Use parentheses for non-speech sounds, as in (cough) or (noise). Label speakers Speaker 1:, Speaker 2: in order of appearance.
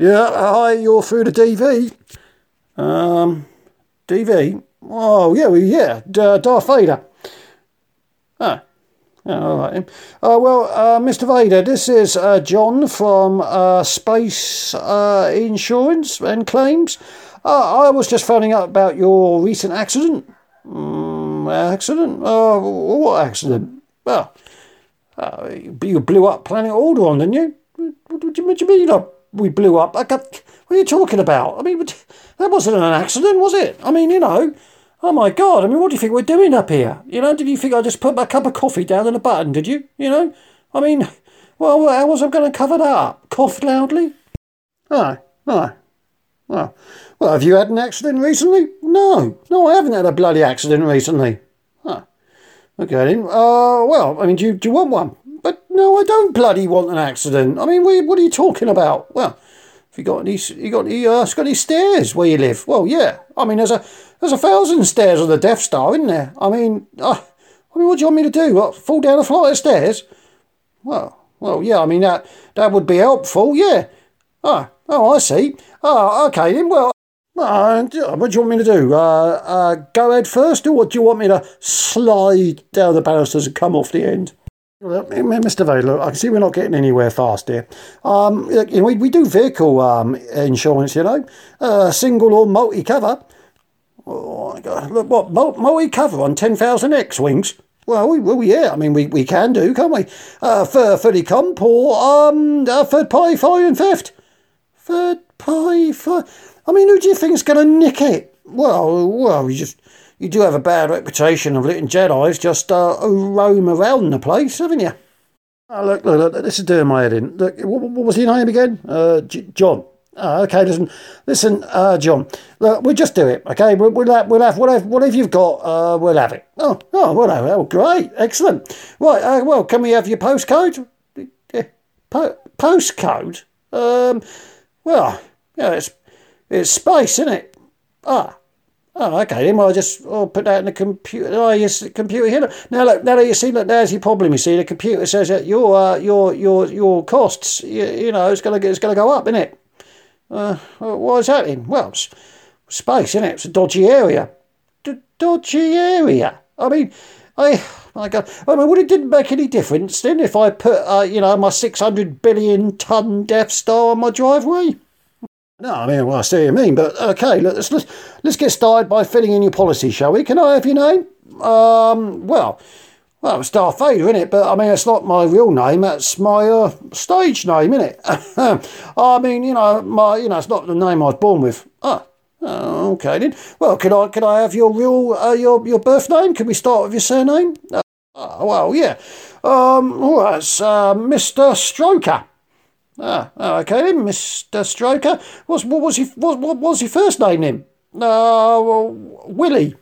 Speaker 1: Yeah, hi, you're through to DV. Um, DV? Oh, yeah, well, yeah, D- Darth Vader. Ah. Oh, all right. Uh, well, uh, Mr. Vader, this is uh, John from uh, Space uh, Insurance and Claims. Uh, I was just phoning up about your recent accident. Mm, accident? Uh, what accident? Well, uh, you blew up Planet Alderaan, didn't you? What, what, what do you mean we blew up? I got, what are you talking about? I mean, that wasn't an accident, was it? I mean, you know, oh my God, I mean, what do you think we're doing up here? You know, did you think I just put my cup of coffee down in a button, did you? You know, I mean, well, how was I going to cover that up? Cough loudly? Aye, aye. Well, well, have you had an accident recently? No, no, I haven't had a bloody accident recently. Huh. Okay then. Uh, well, I mean, do you, do you want one? No, I don't bloody want an accident. I mean, what are you talking about? Well, have you got any? You got any? Uh, got any stairs where you live? Well, yeah. I mean, there's a there's a thousand stairs on the Death Star, isn't there? I mean, uh, I mean, what do you want me to do? What, fall down a flight of stairs? Well, well, yeah. I mean, that that would be helpful. Yeah. Ah, oh, I see. Oh, okay then. Well, uh, what do you want me to do? Uh, uh, go head first, or what do you want me to slide down the balusters and come off the end? Mr. Vader, I can see we're not getting anywhere fast here. Um, you know, we, we do vehicle um, insurance, you know, uh, single or multi cover. Oh, look, what multi cover on ten thousand X wings? Well, we, well, yeah, I mean, we, we can do, can't we? Uh, for fully comp or um, uh, third party fire and theft. Third party fire. I mean, who do you think's going to nick it? Well, well, you just you do have a bad reputation of letting Jedi's just uh, roam around the place, haven't you? Oh, look, look, look, this is doing my head in. Look, what, what was your name again? Uh, J- John. Oh, okay, listen, listen, uh, John. Look, we'll just do it, okay? We'll, we'll have, we'll have whatever, whatever you've got. Uh, we'll have it. Oh, oh, whatever. Oh, great, excellent. Right. Uh, well, can we have your postcode? Po- postcode? Um. Well, yeah, it's it's space, isn't it? Ah, Oh, okay. Then well, I'll just I'll put that in the computer. Oh, yes, computer here. Now look, now you see, look, there's your problem. You see, the computer says that your uh, your your your costs, you, you know, it's gonna it's gonna go up, isn't it? Uh, why is that? Well, it's space, isn't it? It's a dodgy area. D- dodgy area. I mean, I. My God, I mean, would it didn't make any difference then if I put, uh, you know, my 600 billion ton Death Star on my driveway? No, I mean, well, I see what you mean, but okay, let's, let's, let's get started by filling in your policy, shall we? Can I have your name? Um, well, well, it's Darth Vader, isn't it? But I mean, it's not my real name. That's my uh, stage name, isn't it? (laughs) I mean, you know, my, you know, it's not the name I was born with. Ah, oh, okay then. Well, can I, can I have your real, uh, your, your birth name? Can we start with your surname? Uh, well, yeah. Um, all right, it's uh, Mr. Stroker. Ah, ah, okay then, Mr. Stroker. What's, what was he? what, what was your first name then? Uh, well, Willie.